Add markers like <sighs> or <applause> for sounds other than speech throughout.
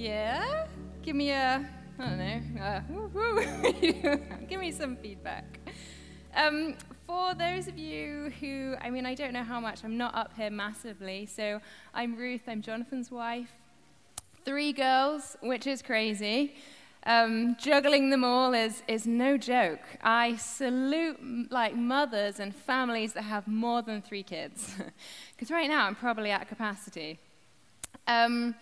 Yeah? Give me a, I don't know, woo woo. <laughs> Give me some feedback. Um, for those of you who, I mean, I don't know how much, I'm not up here massively. So I'm Ruth, I'm Jonathan's wife. Three girls, which is crazy. Um, juggling them all is, is no joke. I salute like mothers and families that have more than three kids, <laughs> because right now I'm probably at capacity. Um,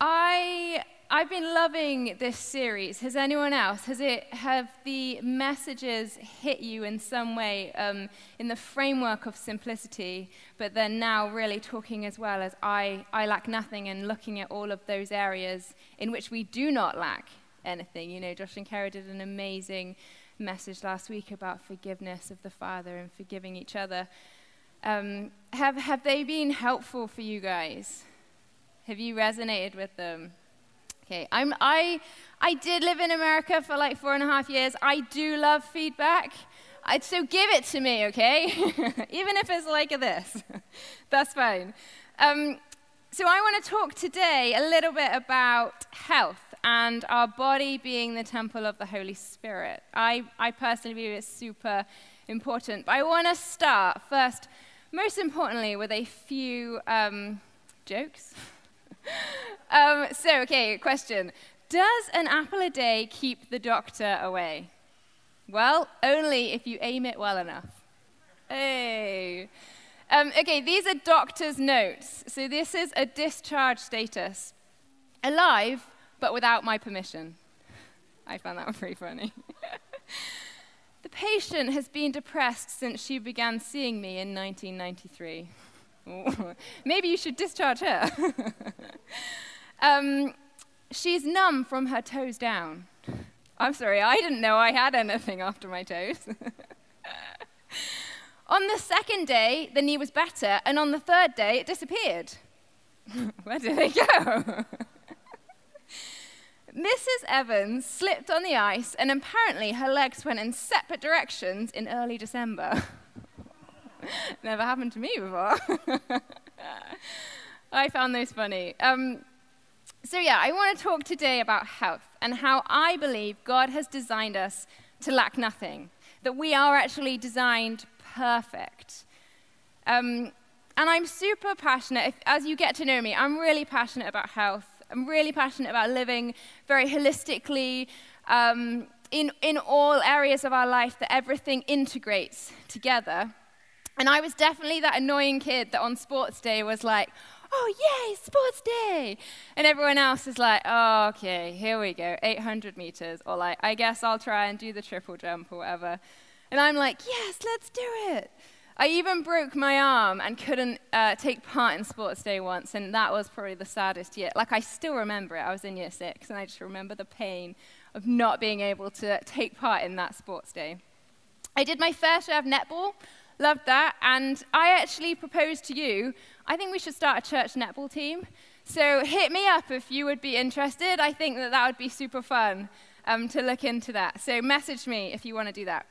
I I've been loving this series. Has anyone else? Has it have the messages hit you in some way um, in the framework of simplicity, but then now really talking as well as I I lack nothing and looking at all of those areas in which we do not lack anything. You know, Josh and Kara did an amazing message last week about forgiveness of the Father and forgiving each other. Um, have have they been helpful for you guys? Have you resonated with them? Okay, I'm, I, I did live in America for like four and a half years. I do love feedback. I'd, so give it to me, okay? <laughs> Even if it's like this. <laughs> That's fine. Um, so I want to talk today a little bit about health and our body being the temple of the Holy Spirit. I, I personally believe it's super important. But I want to start first, most importantly, with a few um, jokes. <laughs> <laughs> um, so, okay, question. Does an apple a day keep the doctor away? Well, only if you aim it well enough. Hey. Um, okay, these are doctor's notes. So this is a discharge status. Alive, but without my permission. I found that one <laughs> pretty funny. <laughs> the patient has been depressed since she began seeing me in 1993. <laughs> Maybe you should discharge her. <laughs> um, she's numb from her toes down. I'm sorry, I didn't know I had anything after my toes. <laughs> on the second day, the knee was better, and on the third day, it disappeared. Where did it go? Mrs. Evans slipped on the ice, and apparently her legs went in separate directions in early December. <laughs> Never happened to me before. <laughs> I found those funny. Um, so, yeah, I want to talk today about health and how I believe God has designed us to lack nothing, that we are actually designed perfect. Um, and I'm super passionate. If, as you get to know me, I'm really passionate about health. I'm really passionate about living very holistically um, in, in all areas of our life, that everything integrates together. And I was definitely that annoying kid that on sports day was like, oh, yay, sports day. And everyone else is like, oh, okay, here we go, 800 meters. Or like, I guess I'll try and do the triple jump or whatever. And I'm like, yes, let's do it. I even broke my arm and couldn't uh, take part in sports day once, and that was probably the saddest year. Like, I still remember it. I was in year six, and I just remember the pain of not being able to take part in that sports day. I did my fair share of netball. Loved that. And I actually proposed to you, I think we should start a church netball team. So hit me up if you would be interested. I think that that would be super fun um, to look into that. So message me if you want to do that.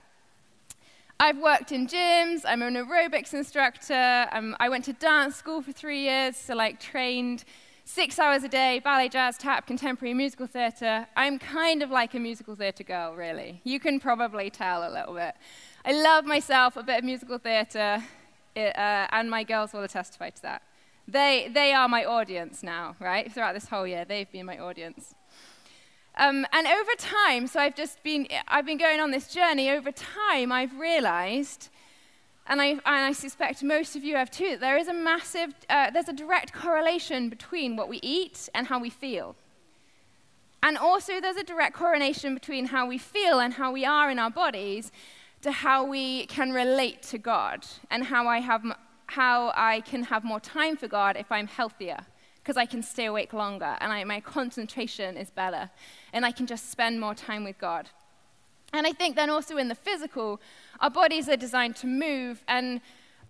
I've worked in gyms. I'm an aerobics instructor. Um, I went to dance school for three years, so like trained six hours a day, ballet, jazz, tap, contemporary, musical theatre. I'm kind of like a musical theatre girl, really. You can probably tell a little bit. I love myself a bit of musical theatre, uh, and my girls will testify to that. They, they are my audience now, right? Throughout this whole year, they've been my audience. Um, and over time, so I've just been, I've been going on this journey. Over time, I've realized, and I, and I suspect most of you have too, that there is a massive, uh, there's a direct correlation between what we eat and how we feel. And also, there's a direct correlation between how we feel and how we are in our bodies to how we can relate to God and how I, have, how I can have more time for God if I'm healthier, because I can stay awake longer and I, my concentration is better, and I can just spend more time with God. And I think then also in the physical, our bodies are designed to move, and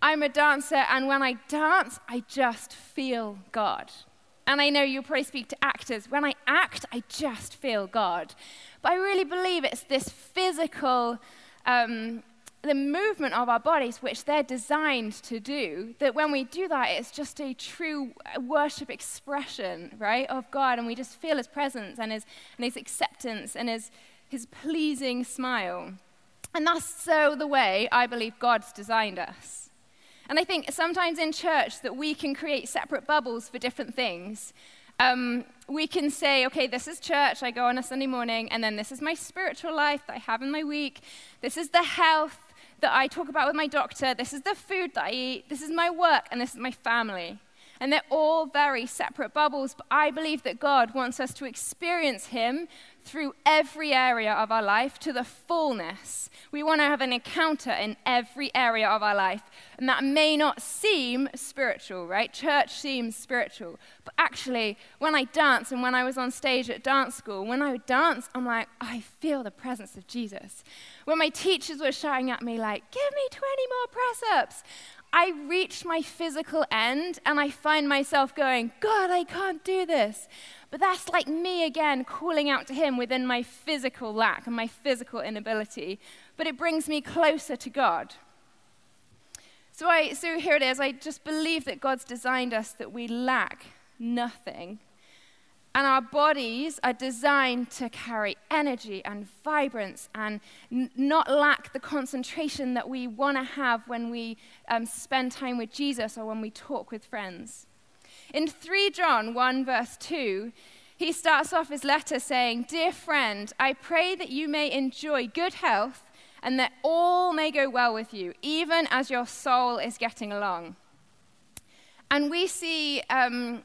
I'm a dancer, and when I dance, I just feel God. And I know you'll probably speak to actors. When I act, I just feel God. But I really believe it's this physical um, the movement of our bodies, which they're designed to do, that when we do that, it's just a true worship expression, right, of God, and we just feel His presence and His, and his acceptance and His, his pleasing smile. And that's so the way I believe God's designed us. And I think sometimes in church that we can create separate bubbles for different things. Um, we can say, okay, this is church, I go on a Sunday morning, and then this is my spiritual life that I have in my week. This is the health that I talk about with my doctor. This is the food that I eat. This is my work, and this is my family. And they're all very separate bubbles, but I believe that God wants us to experience Him through every area of our life to the fullness. We want to have an encounter in every area of our life. And that may not seem spiritual, right? Church seems spiritual. But actually, when I dance and when I was on stage at dance school, when I would dance, I'm like, I feel the presence of Jesus. When my teachers were shouting at me, like, give me 20 more press ups, I reach my physical end and I find myself going, God, I can't do this. But that's like me again calling out to Him within my physical lack and my physical inability. But it brings me closer to God. So, I, so here it is. I just believe that God's designed us that we lack nothing. And our bodies are designed to carry energy and vibrance and n- not lack the concentration that we want to have when we um, spend time with Jesus or when we talk with friends. In 3 John 1, verse 2, he starts off his letter saying, Dear friend, I pray that you may enjoy good health and that all may go well with you, even as your soul is getting along. And we see, um,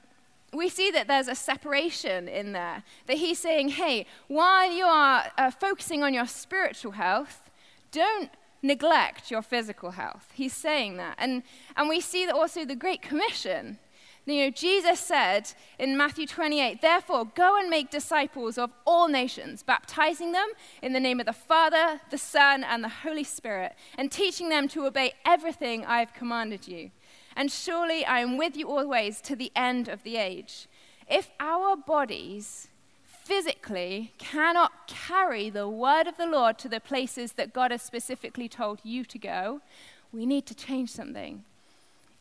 we see that there's a separation in there. That he's saying, hey, while you are uh, focusing on your spiritual health, don't neglect your physical health. He's saying that. And, and we see that also the Great Commission you know, Jesus said in Matthew 28, Therefore, go and make disciples of all nations, baptizing them in the name of the Father, the Son, and the Holy Spirit, and teaching them to obey everything I have commanded you. And surely I am with you always to the end of the age. If our bodies physically cannot carry the word of the Lord to the places that God has specifically told you to go, we need to change something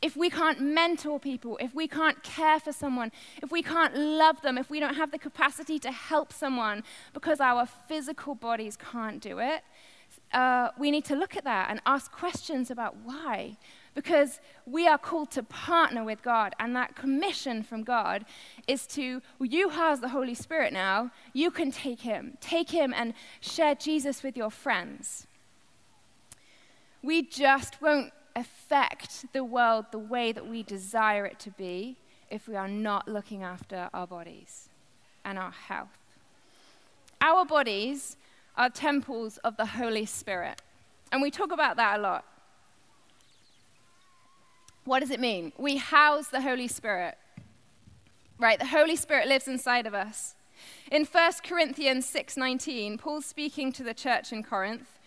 if we can't mentor people, if we can't care for someone, if we can't love them, if we don't have the capacity to help someone because our physical bodies can't do it, uh, we need to look at that and ask questions about why. Because we are called to partner with God, and that commission from God is to, well, you have the Holy Spirit now, you can take him. Take him and share Jesus with your friends. We just won't affect the world the way that we desire it to be if we are not looking after our bodies and our health. Our bodies are temples of the Holy Spirit, and we talk about that a lot. What does it mean? We house the Holy Spirit. Right, the Holy Spirit lives inside of us. In 1 Corinthians 6:19, Paul's speaking to the church in Corinth,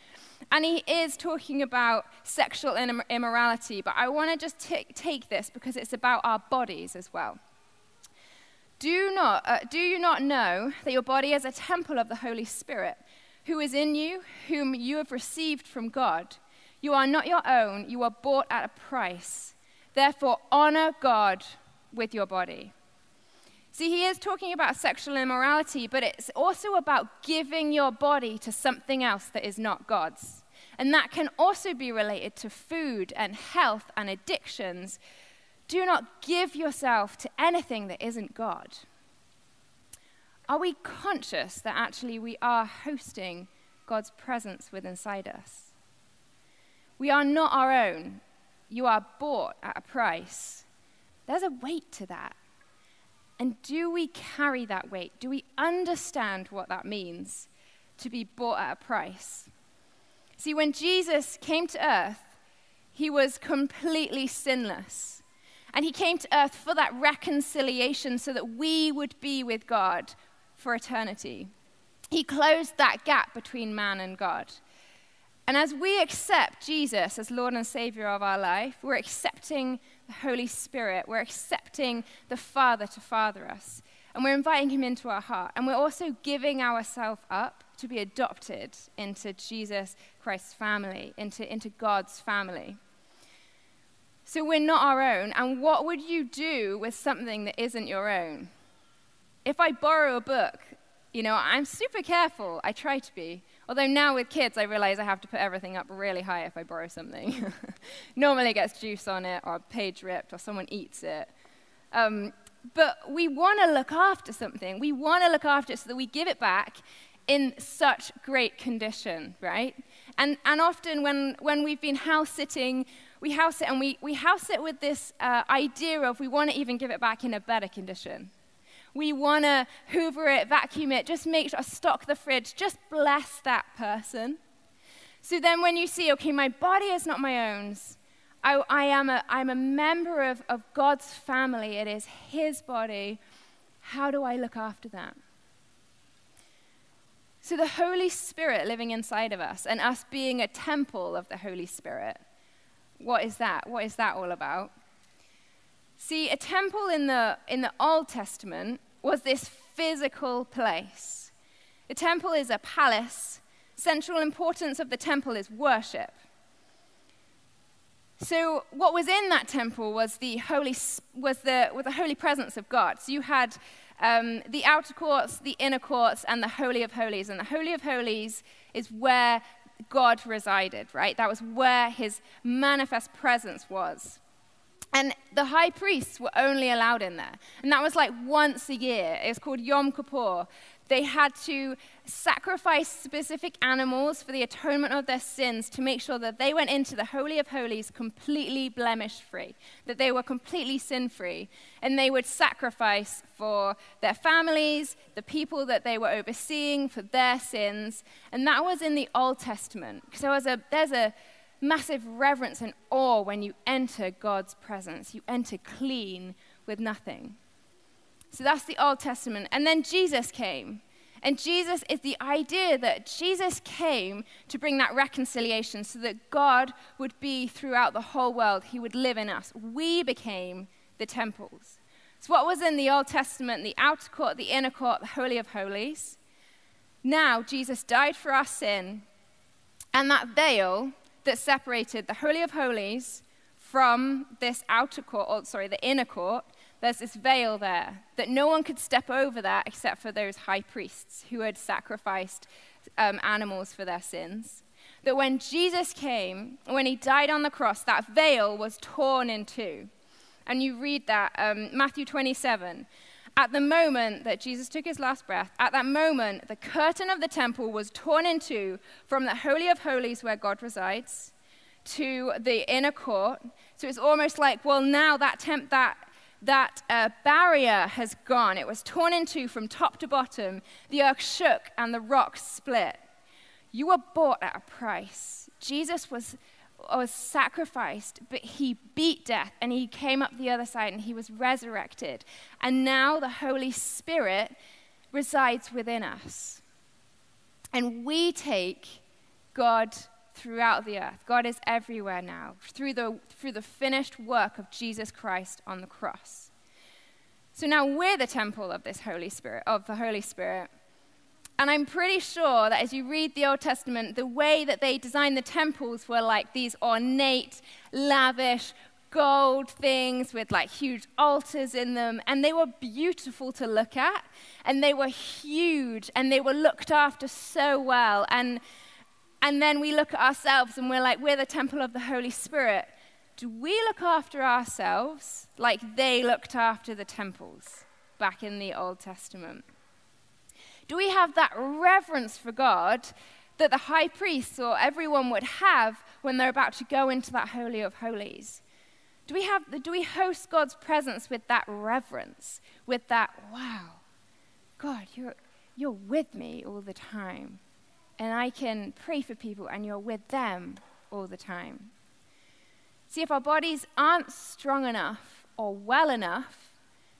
and he is talking about sexual immorality, but I want to just t- take this because it's about our bodies as well. Do, not, uh, do you not know that your body is a temple of the Holy Spirit, who is in you, whom you have received from God? You are not your own, you are bought at a price. Therefore, honor God with your body. See, he is talking about sexual immorality, but it's also about giving your body to something else that is not God's. And that can also be related to food and health and addictions. Do not give yourself to anything that isn't God. Are we conscious that actually we are hosting God's presence within inside us? We are not our own. You are bought at a price. There's a weight to that. And do we carry that weight? Do we understand what that means to be bought at a price? See, when Jesus came to earth, he was completely sinless. And he came to earth for that reconciliation so that we would be with God for eternity. He closed that gap between man and God. And as we accept Jesus as Lord and Savior of our life, we're accepting the Holy Spirit. We're accepting the Father to father us. And we're inviting Him into our heart. And we're also giving ourselves up to be adopted into Jesus Christ's family, into, into God's family. So we're not our own. And what would you do with something that isn't your own? If I borrow a book, you know, I'm super careful. I try to be. Although now with kids, I realize I have to put everything up really high if I borrow something. <laughs> Normally it gets juice on it, or a page ripped, or someone eats it. Um, but we want to look after something. We want to look after it so that we give it back in such great condition, right? And, and often when, when we've been house sitting, we house it and we, we house it with this uh, idea of we want to even give it back in a better condition. We want to hoover it, vacuum it, just make sure, stock the fridge, just bless that person. So then when you see, okay, my body is not my own, I, I am a, I'm a member of, of God's family, it is His body. How do I look after that? So, the Holy Spirit living inside of us and us being a temple of the Holy Spirit, what is that? What is that all about? See, a temple in the, in the Old Testament was this physical place. The temple is a palace. Central importance of the temple is worship. So, what was in that temple was the holy, was the, was the holy presence of God. So, you had um, the outer courts, the inner courts, and the Holy of Holies. And the Holy of Holies is where God resided, right? That was where his manifest presence was. And the high priests were only allowed in there. And that was like once a year. It was called Yom Kippur. They had to sacrifice specific animals for the atonement of their sins to make sure that they went into the Holy of Holies completely blemish free, that they were completely sin free. And they would sacrifice for their families, the people that they were overseeing, for their sins. And that was in the Old Testament. So there's a, there's a massive reverence and awe when you enter God's presence. You enter clean with nothing. So that's the Old Testament. And then Jesus came. And Jesus is the idea that Jesus came to bring that reconciliation so that God would be throughout the whole world. He would live in us. We became the temples. So, what was in the Old Testament, the outer court, the inner court, the Holy of Holies? Now, Jesus died for our sin, and that veil that separated the Holy of Holies from this outer court, or sorry, the inner court, there's this veil there that no one could step over that except for those high priests who had sacrificed um, animals for their sins. That when Jesus came, when he died on the cross, that veil was torn in two. And you read that, um, Matthew 27. At the moment that Jesus took his last breath, at that moment, the curtain of the temple was torn in two from the Holy of Holies where God resides to the inner court. So it's almost like, well, now that, temp- that that uh, barrier has gone. It was torn in two from top to bottom. The earth shook and the rocks split. You were bought at a price. Jesus was, was sacrificed, but he beat death and he came up the other side and he was resurrected. And now the Holy Spirit resides within us. And we take God throughout the earth. God is everywhere now through the, through the finished work of Jesus Christ on the cross. So now we're the temple of this Holy Spirit, of the Holy Spirit. And I'm pretty sure that as you read the Old Testament, the way that they designed the temples were like these ornate, lavish, gold things with like huge altars in them. And they were beautiful to look at. And they were huge. And they were looked after so well. And and then we look at ourselves and we're like, we're the temple of the Holy Spirit. Do we look after ourselves like they looked after the temples back in the Old Testament? Do we have that reverence for God that the high priests or everyone would have when they're about to go into that Holy of Holies? Do we, have, do we host God's presence with that reverence, with that, wow, God, you're, you're with me all the time? And I can pray for people, and you're with them all the time. See, if our bodies aren't strong enough or well enough,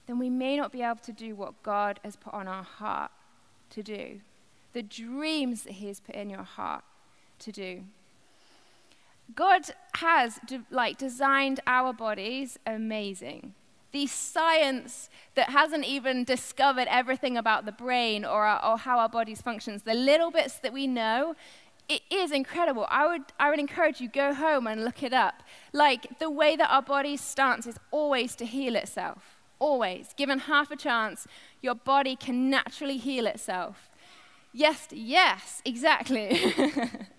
then we may not be able to do what God has put on our heart to do, the dreams that He has put in your heart to do. God has de- like designed our bodies amazing. The science that hasn't even discovered everything about the brain or, our, or how our bodies functions, the little bits that we know, it is incredible. I would, I would encourage you, go home and look it up. Like, the way that our body's stance is always to heal itself. Always. Given half a chance, your body can naturally heal itself. Yes, yes, exactly. <laughs>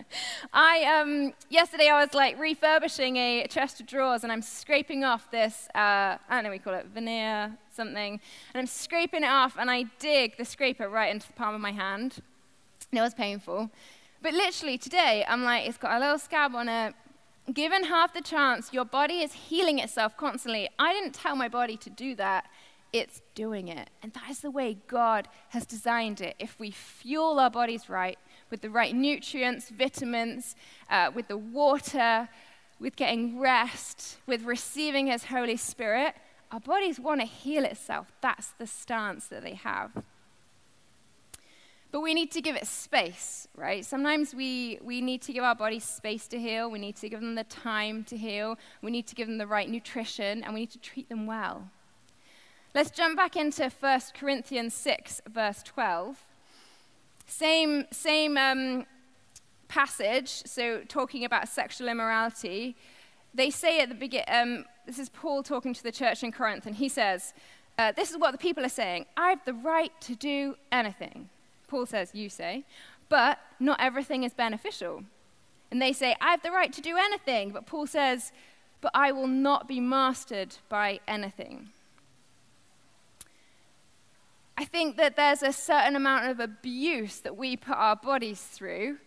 I um, yesterday I was like refurbishing a chest of drawers and I'm scraping off this uh, I don't know we call it veneer something and I'm scraping it off and I dig the scraper right into the palm of my hand. And it was painful, but literally today I'm like it's got a little scab on it. Given half the chance, your body is healing itself constantly. I didn't tell my body to do that it's doing it. And that is the way God has designed it. If we fuel our bodies right, with the right nutrients, vitamins, uh, with the water, with getting rest, with receiving His Holy Spirit, our bodies want to heal itself. That's the stance that they have. But we need to give it space, right? Sometimes we, we need to give our bodies space to heal. We need to give them the time to heal. We need to give them the right nutrition, and we need to treat them well. Let's jump back into 1 Corinthians 6, verse 12. Same, same um, passage, so talking about sexual immorality. They say at the beginning, um, this is Paul talking to the church in Corinth, and he says, uh, This is what the people are saying I have the right to do anything. Paul says, You say, but not everything is beneficial. And they say, I have the right to do anything. But Paul says, But I will not be mastered by anything. I think that there's a certain amount of abuse that we put our bodies through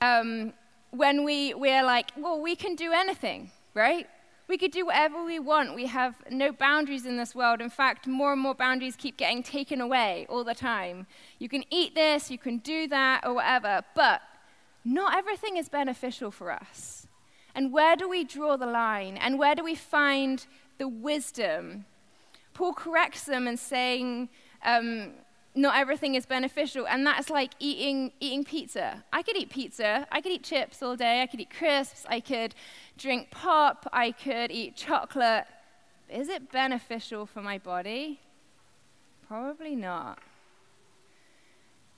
um, when we, we're like, well, we can do anything, right? We could do whatever we want. We have no boundaries in this world. In fact, more and more boundaries keep getting taken away all the time. You can eat this, you can do that, or whatever, but not everything is beneficial for us. And where do we draw the line? And where do we find the wisdom? Paul corrects them and saying, um, not everything is beneficial, and that's like eating, eating pizza. I could eat pizza, I could eat chips all day, I could eat crisps, I could drink pop, I could eat chocolate. Is it beneficial for my body? Probably not.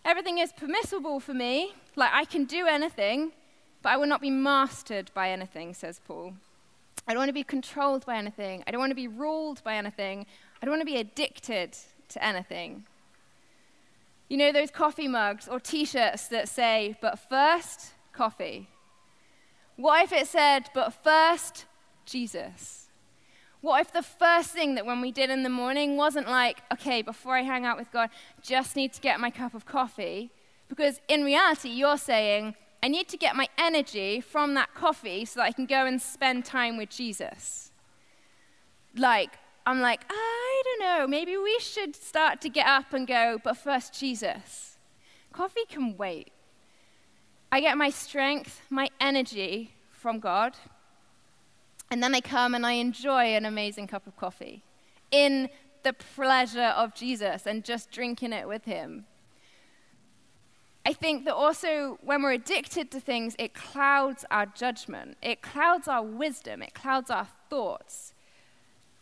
Everything is permissible for me, like I can do anything, but I will not be mastered by anything, says Paul. I don't want to be controlled by anything. I don't want to be ruled by anything. I don't want to be addicted to anything. You know those coffee mugs or t shirts that say, but first, coffee? What if it said, but first, Jesus? What if the first thing that when we did in the morning wasn't like, okay, before I hang out with God, just need to get my cup of coffee? Because in reality, you're saying, I need to get my energy from that coffee so that I can go and spend time with Jesus. Like, I'm like, I don't know, maybe we should start to get up and go, but first, Jesus. Coffee can wait. I get my strength, my energy from God, and then I come and I enjoy an amazing cup of coffee in the pleasure of Jesus and just drinking it with Him. I think that also when we're addicted to things, it clouds our judgment, it clouds our wisdom, it clouds our thoughts.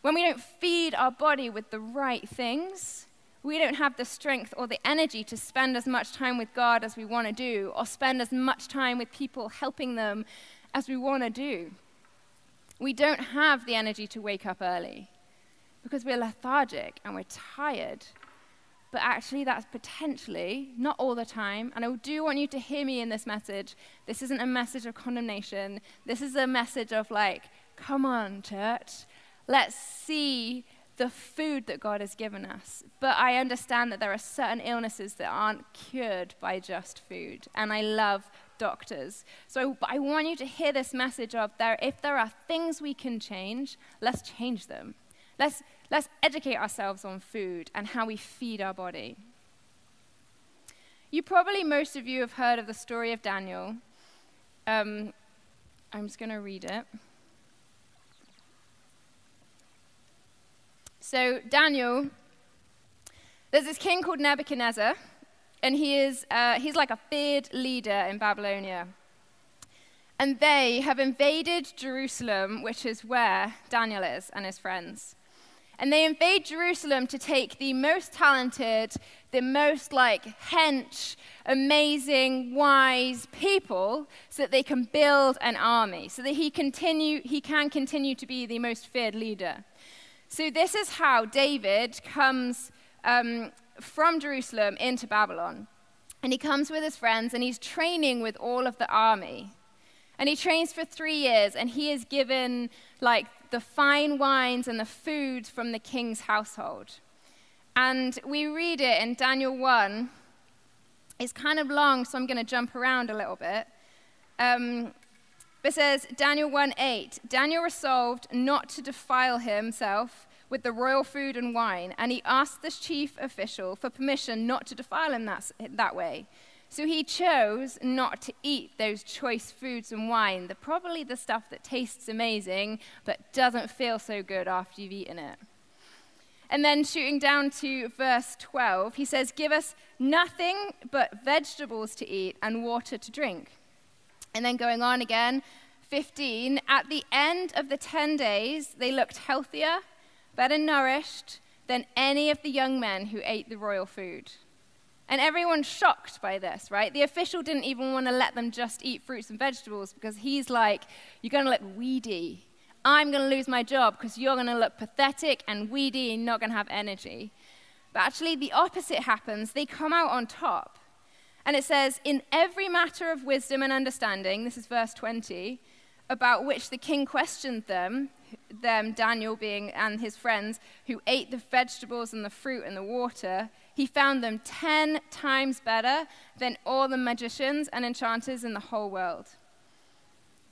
When we don't feed our body with the right things, we don't have the strength or the energy to spend as much time with God as we want to do, or spend as much time with people helping them as we want to do. We don't have the energy to wake up early because we're lethargic and we're tired. But actually, that's potentially, not all the time, and I do want you to hear me in this message. This isn't a message of condemnation. This is a message of, like, come on, church. Let's see the food that God has given us. But I understand that there are certain illnesses that aren't cured by just food. And I love doctors. So I want you to hear this message of there, if there are things we can change, let's change them. Let's, let's educate ourselves on food and how we feed our body. You probably, most of you, have heard of the story of Daniel. Um, I'm just going to read it. So, Daniel, there's this king called Nebuchadnezzar, and he is, uh, he's like a feared leader in Babylonia. And they have invaded Jerusalem, which is where Daniel is and his friends. And they invade Jerusalem to take the most talented, the most like hench, amazing, wise people so that they can build an army, so that he, continue, he can continue to be the most feared leader. So, this is how David comes um, from Jerusalem into Babylon. And he comes with his friends and he's training with all of the army. And he trains for three years and he is given like the fine wines and the foods from the king's household. And we read it in Daniel 1. It's kind of long, so I'm going to jump around a little bit. Um, it says, Daniel 1:8, Daniel resolved not to defile himself with the royal food and wine, and he asked the chief official for permission not to defile him that, that way. So he chose not to eat those choice foods and wine, the, probably the stuff that tastes amazing but doesn't feel so good after you've eaten it. And then shooting down to verse 12, he says, Give us nothing but vegetables to eat and water to drink. And then going on again, 15, at the end of the 10 days, they looked healthier, better nourished than any of the young men who ate the royal food. And everyone's shocked by this, right? The official didn't even want to let them just eat fruits and vegetables because he's like, You're going to look weedy I'm going to lose my job because you're going to look pathetic and weedy and not going to have energy. But actually, the opposite happens. They come out on top. And it says, In every matter of wisdom and understanding, this is verse 20, about which the king questioned them, them, Daniel being, and his friends, who ate the vegetables and the fruit and the water, he found them ten times better than all the magicians and enchanters in the whole world.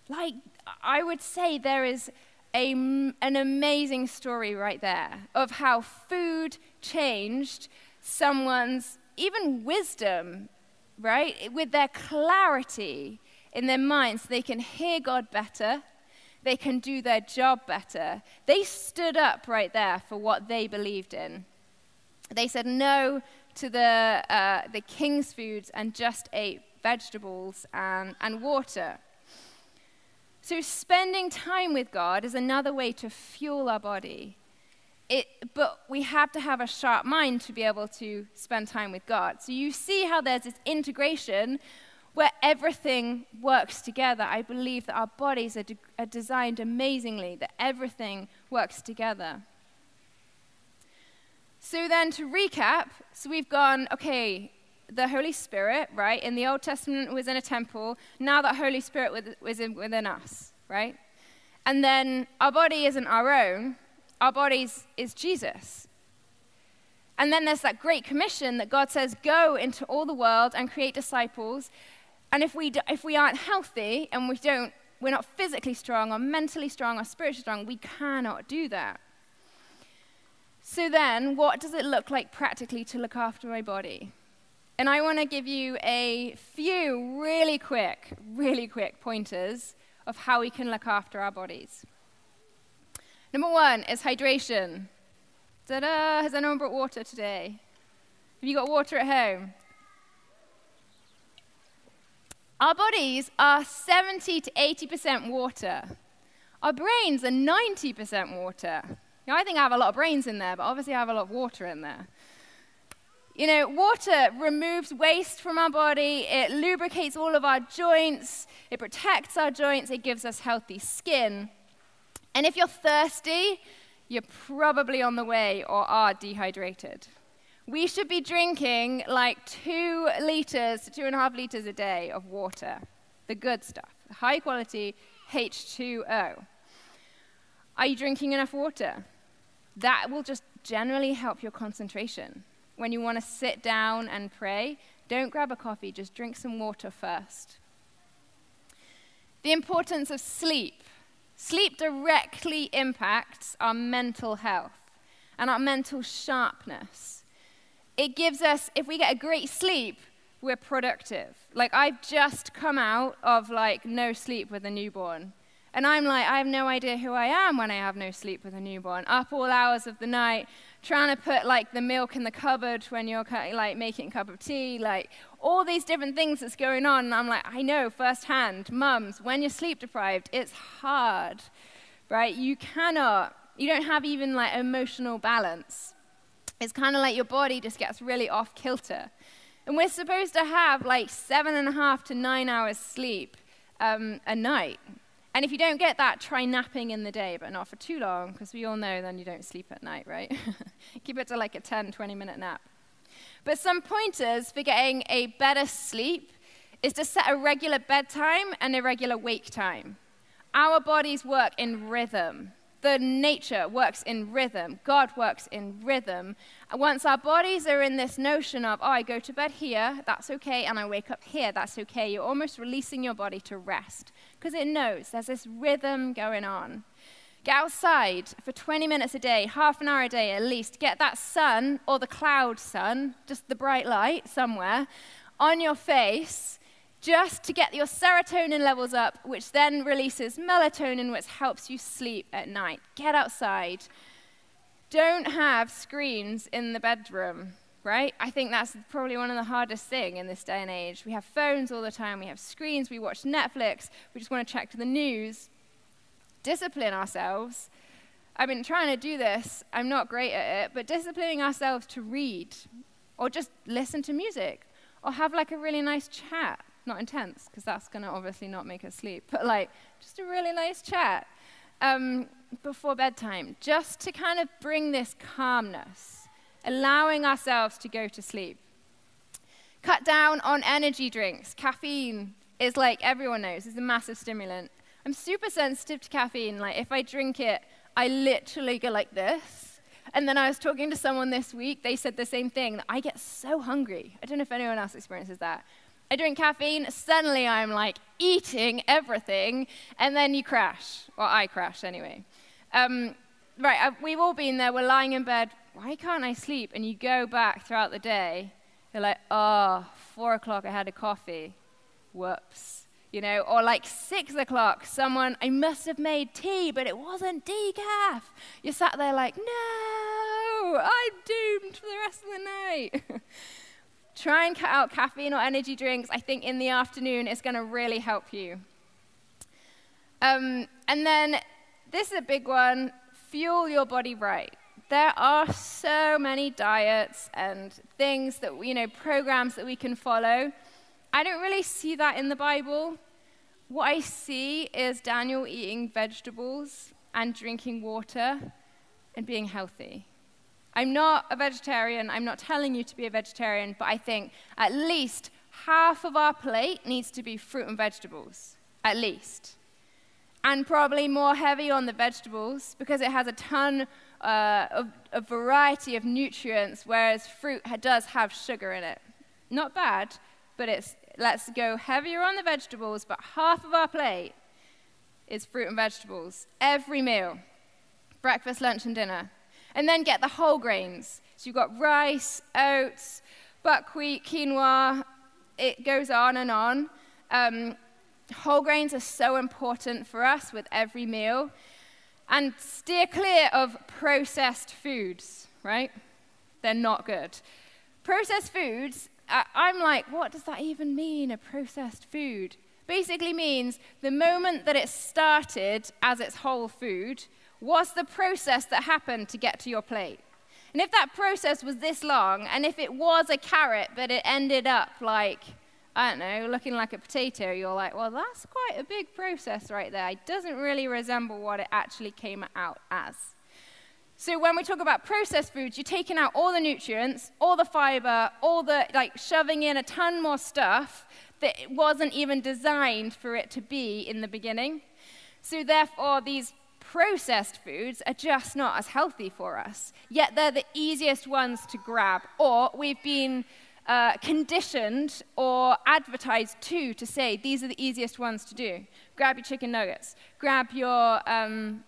Like, I would say there is a, an amazing story right there of how food changed someone's even wisdom, right? With their clarity in their minds, they can hear God better, they can do their job better. They stood up right there for what they believed in. They said no to the, uh, the king's foods and just ate vegetables and, and water. So, spending time with God is another way to fuel our body. It, but we have to have a sharp mind to be able to spend time with God. So, you see how there's this integration where everything works together. I believe that our bodies are, de- are designed amazingly, that everything works together. So, then to recap, so we've gone, okay, the Holy Spirit, right? In the Old Testament was in a temple. Now that Holy Spirit was within us, right? And then our body isn't our own. Our bodies is Jesus. And then there's that great commission that God says, go into all the world and create disciples. And if we, do, if we aren't healthy and we don't, we're not physically strong or mentally strong or spiritually strong, we cannot do that. So then, what does it look like practically to look after my body? And I want to give you a few really quick, really quick pointers of how we can look after our bodies. Number one is hydration. Da! Has anyone brought water today? Have you got water at home? Our bodies are 70 to 80% water. Our brains are 90% water. Now, I think I have a lot of brains in there, but obviously I have a lot of water in there. You know, water removes waste from our body, it lubricates all of our joints, it protects our joints, it gives us healthy skin. And if you're thirsty, you're probably on the way or are dehydrated. We should be drinking like two liters, two and a half liters a day of water, the good stuff, high quality H2O. Are you drinking enough water? That will just generally help your concentration when you want to sit down and pray, don't grab a coffee, just drink some water first. The importance of sleep. Sleep directly impacts our mental health and our mental sharpness. It gives us, if we get a great sleep, we're productive. Like, I've just come out of like no sleep with a newborn. And I'm like, I have no idea who I am when I have no sleep with a newborn. Up all hours of the night, trying to put like the milk in the cupboard when you're like making a cup of tea, like all these different things that's going on. And I'm like, I know firsthand, mums, when you're sleep deprived, it's hard, right? You cannot You don't have even like emotional balance. It's kind of like your body just gets really off kilter. And we're supposed to have like seven and a half to nine hours sleep um, a night. And if you don't get that, try napping in the day, but not for too long, because we all know then you don't sleep at night, right? <laughs> Keep it to like a 10, 20 minute nap. But some pointers for getting a better sleep is to set a regular bedtime and a regular wake time. Our bodies work in rhythm the nature works in rhythm. God works in rhythm. Once our bodies are in this notion of, oh, I go to bed here, that's okay, and I wake up here, that's okay, you're almost releasing your body to rest because it knows there's this rhythm going on. Get outside for 20 minutes a day, half an hour a day at least. Get that sun or the cloud sun, just the bright light somewhere, on your face just to get your serotonin levels up, which then releases melatonin, which helps you sleep at night. Get outside. Don't have screens in the bedroom, right? I think that's probably one of the hardest things in this day and age. We have phones all the time, we have screens, we watch Netflix, we just want to check the news. Discipline ourselves. I've been trying to do this, I'm not great at it, but disciplining ourselves to read or just listen to music or have like a really nice chat not intense, because that's going to obviously not make us sleep, but like just a really nice chat um, before bedtime, just to kind of bring this calmness, allowing ourselves to go to sleep. Cut down on energy drinks. Caffeine is like everyone knows, is a massive stimulant. I'm super sensitive to caffeine. Like if I drink it, I literally go like this. And then I was talking to someone this week, they said the same thing. I get so hungry. I don't know if anyone else experiences that. I drink caffeine, suddenly I'm like eating everything, and then you crash. Well, I crash anyway. Um, right, we've all been there. We're lying in bed. Why can't I sleep? And you go back throughout the day. You're like, oh, four o'clock, I had a coffee. Whoops. You know, or like six o'clock, someone, I must have made tea, but it wasn't decaf. You sat there like, no, I'm doomed for the rest of the night. <laughs> Try and cut out caffeine or energy drinks. I think in the afternoon it's going to really help you. Um, and then this is a big one fuel your body right. There are so many diets and things that, you know, programs that we can follow. I don't really see that in the Bible. What I see is Daniel eating vegetables and drinking water and being healthy. I'm not a vegetarian. I'm not telling you to be a vegetarian, but I think at least half of our plate needs to be fruit and vegetables. At least. And probably more heavy on the vegetables because it has a ton uh, of a variety of nutrients, whereas fruit does have sugar in it. Not bad, but it's let's go heavier on the vegetables, but half of our plate is fruit and vegetables every meal breakfast, lunch, and dinner. And then get the whole grains. So you've got rice, oats, buckwheat, quinoa, it goes on and on. Um, whole grains are so important for us with every meal. And steer clear of processed foods, right? They're not good. Processed foods, I'm like, what does that even mean, a processed food? Basically means the moment that it started as its whole food, What's the process that happened to get to your plate? And if that process was this long, and if it was a carrot, but it ended up like, I don't know, looking like a potato, you're like, well, that's quite a big process right there. It doesn't really resemble what it actually came out as. So when we talk about processed foods, you're taking out all the nutrients, all the fiber, all the, like, shoving in a ton more stuff that wasn't even designed for it to be in the beginning. So therefore, these processed foods are just not as healthy for us, yet they're the easiest ones to grab, or we've been uh, conditioned or advertised to to say these are the easiest ones to do. Grab your chicken nuggets, grab your, um,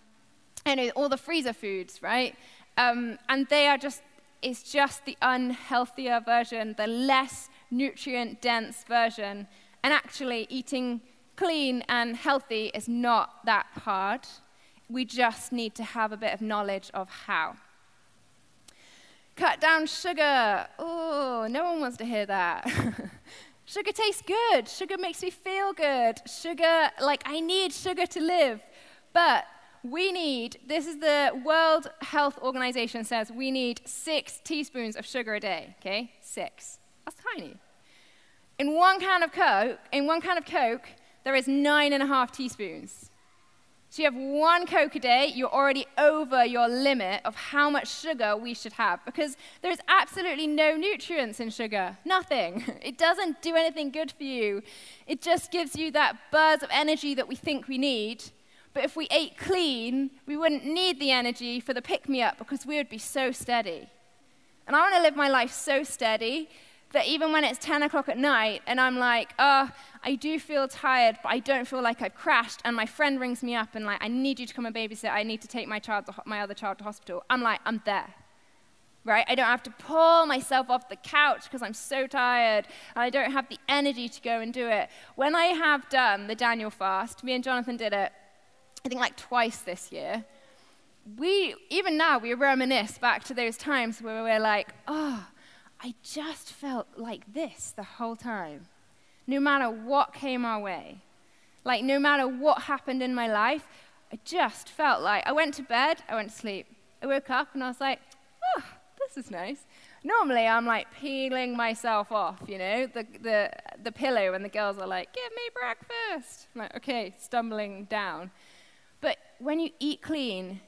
you know, all the freezer foods, right? Um, and they are just, it's just the unhealthier version, the less nutrient dense version. And actually, eating clean and healthy is not that hard. We just need to have a bit of knowledge of how. Cut down sugar. Oh, no one wants to hear that. <laughs> sugar tastes good. Sugar makes me feel good. Sugar, like, I need sugar to live. But we need, this is the World Health Organization says we need six teaspoons of sugar a day, okay? Six. That's tiny. In one can of Coke, in one can of Coke, there is nine and a half teaspoons. So you have one Coke a day, you're already over your limit of how much sugar we should have because there's absolutely no nutrients in sugar. Nothing. <laughs> It doesn't do anything good for you. It just gives you that buzz of energy that we think we need. But if we ate clean, we wouldn't need the energy for the pick me up because we would be so steady. And I want to live my life so steady that even when it's 10 o'clock at night and I'm like, oh, I do feel tired, but I don't feel like I've crashed, and my friend rings me up and like, I need you to come and babysit, I need to take my, child to, my other child to hospital, I'm like, I'm there. Right? I don't have to pull myself off the couch because I'm so tired and I don't have the energy to go and do it. When I have done the Daniel fast, me and Jonathan did it, I think like twice this year. We, even now, we reminisce back to those times where we're like, oh, I just felt like this the whole time, no matter what came our way. Like, no matter what happened in my life, I just felt like I went to bed, I went to sleep. I woke up and I was like, oh, this is nice. Normally, I'm like peeling myself off, you know, the, the, the pillow, and the girls are like, give me breakfast. I'm like, okay, stumbling down. But when you eat clean,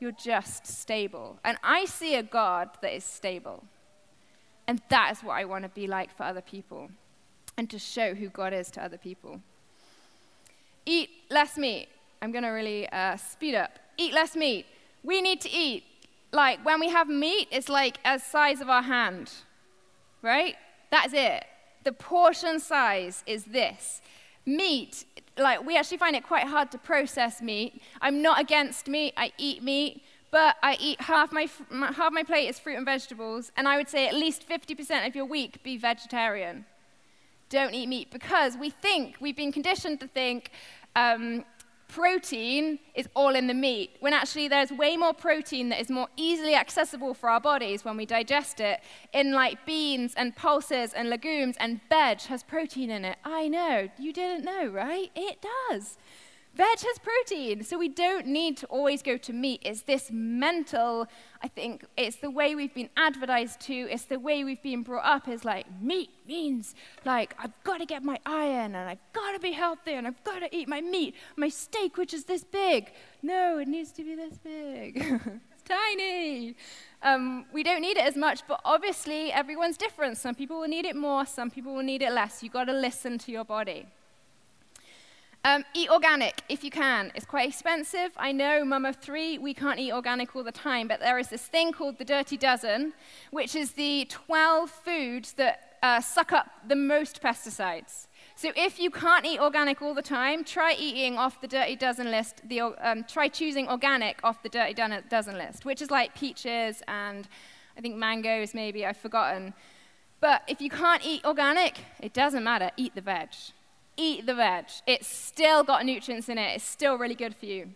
you're just stable. And I see a God that is stable. And that is what I want to be like for other people and to show who God is to other people. Eat less meat. I'm going to really uh, speed up. Eat less meat. We need to eat. Like when we have meat, it's like as size of our hand, right? That's it. The portion size is this. Meat, like we actually find it quite hard to process meat. I'm not against meat. I eat meat but I eat half my, half my plate is fruit and vegetables, and I would say at least 50% of your week be vegetarian. Don't eat meat because we think, we've been conditioned to think um, protein is all in the meat, when actually there's way more protein that is more easily accessible for our bodies when we digest it in like beans and pulses and legumes, and veg has protein in it. I know, you didn't know, right? It does. Veg has protein, so we don't need to always go to meat. It's this mental, I think, it's the way we've been advertised to, it's the way we've been brought up is like, meat means like, I've got to get my iron, and I've got to be healthy, and I've got to eat my meat, my steak, which is this big. No, it needs to be this big. <laughs> it's tiny. Um, we don't need it as much, but obviously everyone's different. Some people will need it more, some people will need it less. You've got to listen to your body. Um, eat organic if you can. It's quite expensive. I know, mum of three, we can't eat organic all the time, but there is this thing called the Dirty Dozen, which is the 12 foods that uh, suck up the most pesticides. So if you can't eat organic all the time, try eating off the Dirty Dozen list. The, um, try choosing organic off the Dirty Dozen list, which is like peaches and I think mangoes, maybe, I've forgotten. But if you can't eat organic, it doesn't matter. Eat the veg eat the veg. It's still got nutrients in it, it's still really good for you.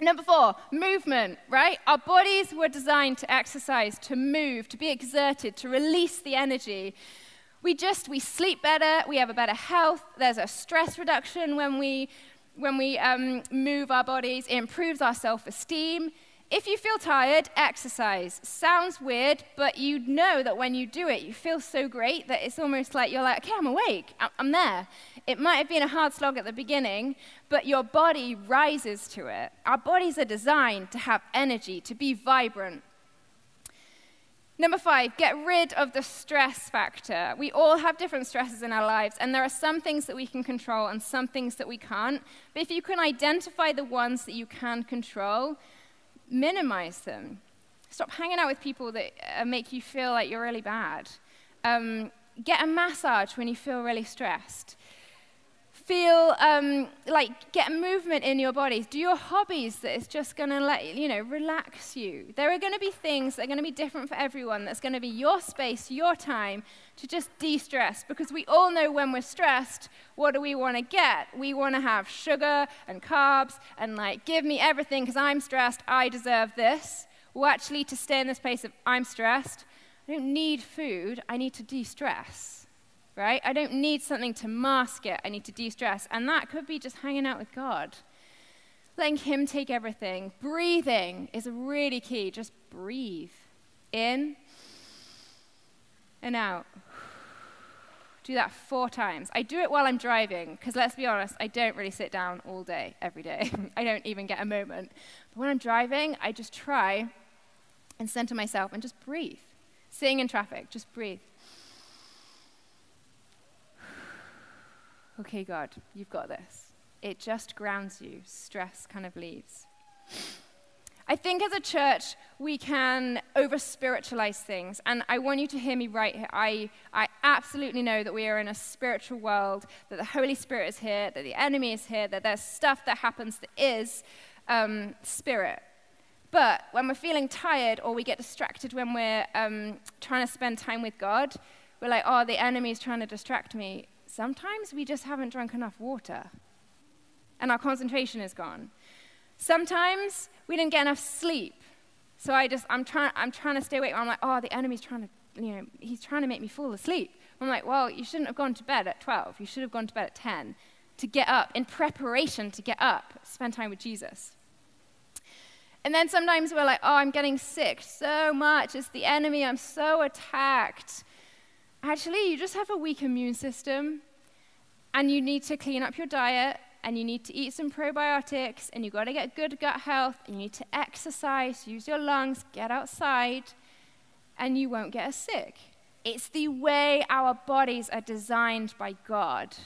Number four, movement, right? Our bodies were designed to exercise, to move, to be exerted, to release the energy. We just, we sleep better, we have a better health, there's a stress reduction when we, when we um, move our bodies, it improves our self esteem, if you feel tired, exercise. Sounds weird, but you know that when you do it, you feel so great that it's almost like you're like, okay, I'm awake, I'm there. It might have been a hard slog at the beginning, but your body rises to it. Our bodies are designed to have energy, to be vibrant. Number five, get rid of the stress factor. We all have different stresses in our lives, and there are some things that we can control and some things that we can't. But if you can identify the ones that you can control, minimize them. Stop hanging out with people that uh, make you feel like you're really bad. Um, get a massage when you feel really stressed. Feel um, like get movement in your bodies. Do your hobbies that is just going to let you know relax you. There are going to be things that are going to be different for everyone. That's going to be your space, your time to just de-stress. Because we all know when we're stressed, what do we want to get? We want to have sugar and carbs and like give me everything because I'm stressed. I deserve this. Well, actually, to stay in this place of I'm stressed, I don't need food. I need to de-stress right? I don't need something to mask it. I need to de stress. And that could be just hanging out with God. letting Him take everything. Breathing is really key. Just breathe in and out. <sighs> Do that four times. I do it while I'm driving, because let's be honest, I don't really sit down all day, every day. <laughs> I don't even get a moment. But when I'm driving, I just try and center myself and just breathe. Sitting in traffic, just breathe. Okay, God, you've got this. It just grounds you. Stress kind of leaves. I think as a church, we can over spiritualize things. And I want you to hear me right here. I, I absolutely know that we are in a spiritual world, that the Holy Spirit is here, that the enemy is here, that there's stuff that happens that is um, spirit. But when we're feeling tired or we get distracted when we're um, trying to spend time with God, we're like, oh, the enemy is trying to distract me. Sometimes we just haven't drunk enough water and our concentration is gone. Sometimes we didn't get enough sleep. So I just, I'm trying, I'm trying to stay awake. I'm like, oh, the enemy's trying to, you know, he's trying to make me fall asleep. I'm like, well, you shouldn't have gone to bed at 12. You should have gone to bed at 10 to get up, in preparation to get up, spend time with Jesus. And then sometimes we're like, oh, I'm getting sick so much. It's the enemy. I'm so attacked. Actually, you just have a weak immune system, and you need to clean up your diet and you need to eat some probiotics, and you've got to get good gut health, and you need to exercise, use your lungs, get outside, and you won't get as sick. It's the way our bodies are designed by God.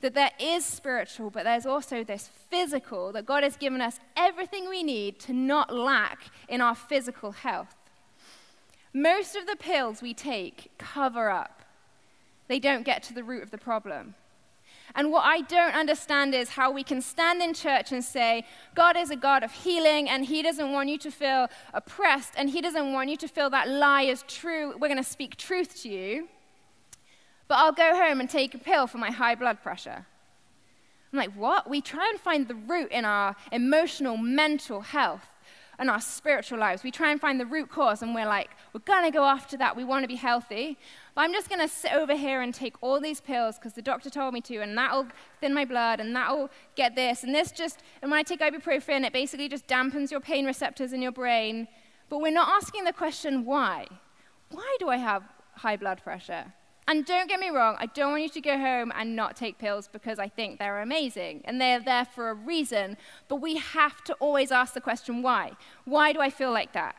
That there is spiritual, but there's also this physical, that God has given us everything we need to not lack in our physical health. Most of the pills we take cover up, they don't get to the root of the problem. And what I don't understand is how we can stand in church and say, God is a God of healing, and He doesn't want you to feel oppressed, and He doesn't want you to feel that lie is true. We're going to speak truth to you. But I'll go home and take a pill for my high blood pressure. I'm like, what? We try and find the root in our emotional, mental health and our spiritual lives. We try and find the root cause, and we're like, we're going to go after that. We want to be healthy. But I'm just going to sit over here and take all these pills because the doctor told me to, and that'll thin my blood, and that'll get this. And this just, and when I take ibuprofen, it basically just dampens your pain receptors in your brain. But we're not asking the question, why? Why do I have high blood pressure? And don't get me wrong, I don't want you to go home and not take pills because I think they're amazing and they're there for a reason. But we have to always ask the question why? Why do I feel like that?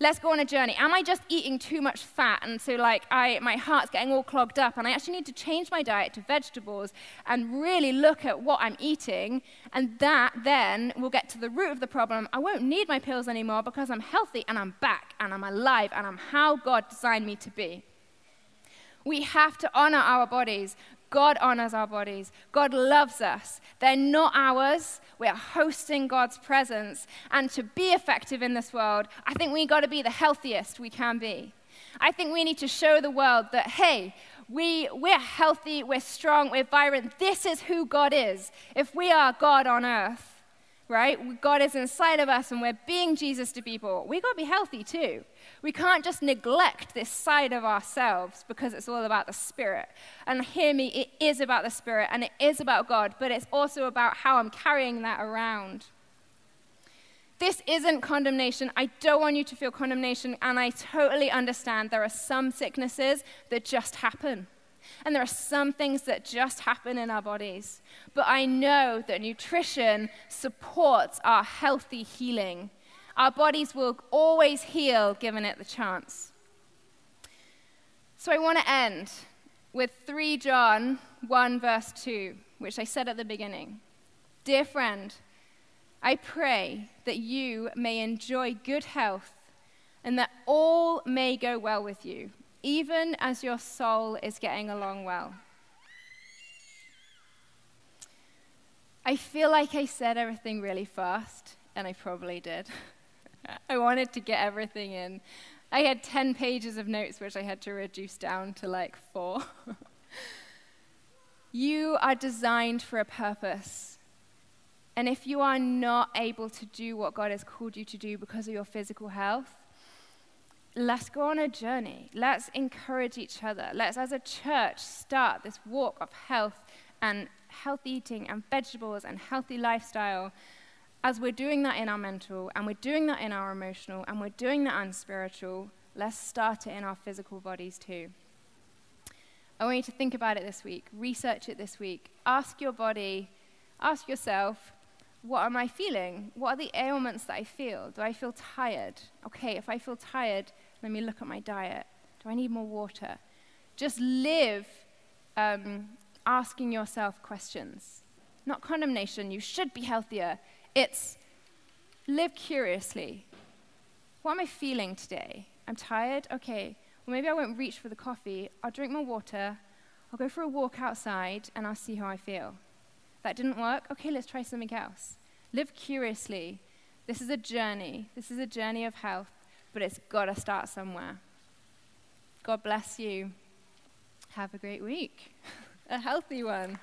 Let's go on a journey. Am I just eating too much fat? And so, like, I, my heart's getting all clogged up, and I actually need to change my diet to vegetables and really look at what I'm eating. And that then will get to the root of the problem. I won't need my pills anymore because I'm healthy and I'm back and I'm alive and I'm how God designed me to be. We have to honor our bodies. God honors our bodies. God loves us. They're not ours. We're hosting God's presence. And to be effective in this world, I think we got to be the healthiest we can be. I think we need to show the world that, hey, we, we're healthy, we're strong, we're vibrant. This is who God is. If we are God on earth, right? God is inside of us and we're being Jesus to people. We got to be healthy too. We can't just neglect this side of ourselves because it's all about the Spirit. And hear me, it is about the Spirit and it is about God, but it's also about how I'm carrying that around. This isn't condemnation. I don't want you to feel condemnation, and I totally understand there are some sicknesses that just happen. And there are some things that just happen in our bodies. But I know that nutrition supports our healthy healing. Our bodies will always heal given it the chance. So I want to end with 3 John 1, verse 2, which I said at the beginning. Dear friend, I pray that you may enjoy good health and that all may go well with you even as your soul is getting along well. I feel like I said everything really fast, and I probably did. <laughs> I wanted to get everything in. I had 10 pages of notes, which I had to reduce down to like four. <laughs> you are designed for a purpose. And if you are not able to do what God has called you to do because of your physical health, let's go on a journey. Let's encourage each other. Let's, as a church, start this walk of health and healthy eating and vegetables and healthy lifestyle. as we're doing that in our mental, and we're doing that in our emotional, and we're doing that in spiritual, let's start it in our physical bodies too. I want you to think about it this week, research it this week. Ask your body, ask yourself, what am I feeling? What are the ailments that I feel? Do I feel tired? Okay, if I feel tired, let me look at my diet. Do I need more water? Just live um, asking yourself questions. Not condemnation, you should be healthier. It's live curiously. What am I feeling today? I'm tired? Okay, well, maybe I won't reach for the coffee. I'll drink more water. I'll go for a walk outside and I'll see how I feel. That didn't work? Okay, let's try something else. Live curiously. This is a journey. This is a journey of health, but it's got to start somewhere. God bless you. Have a great week, <laughs> a healthy one.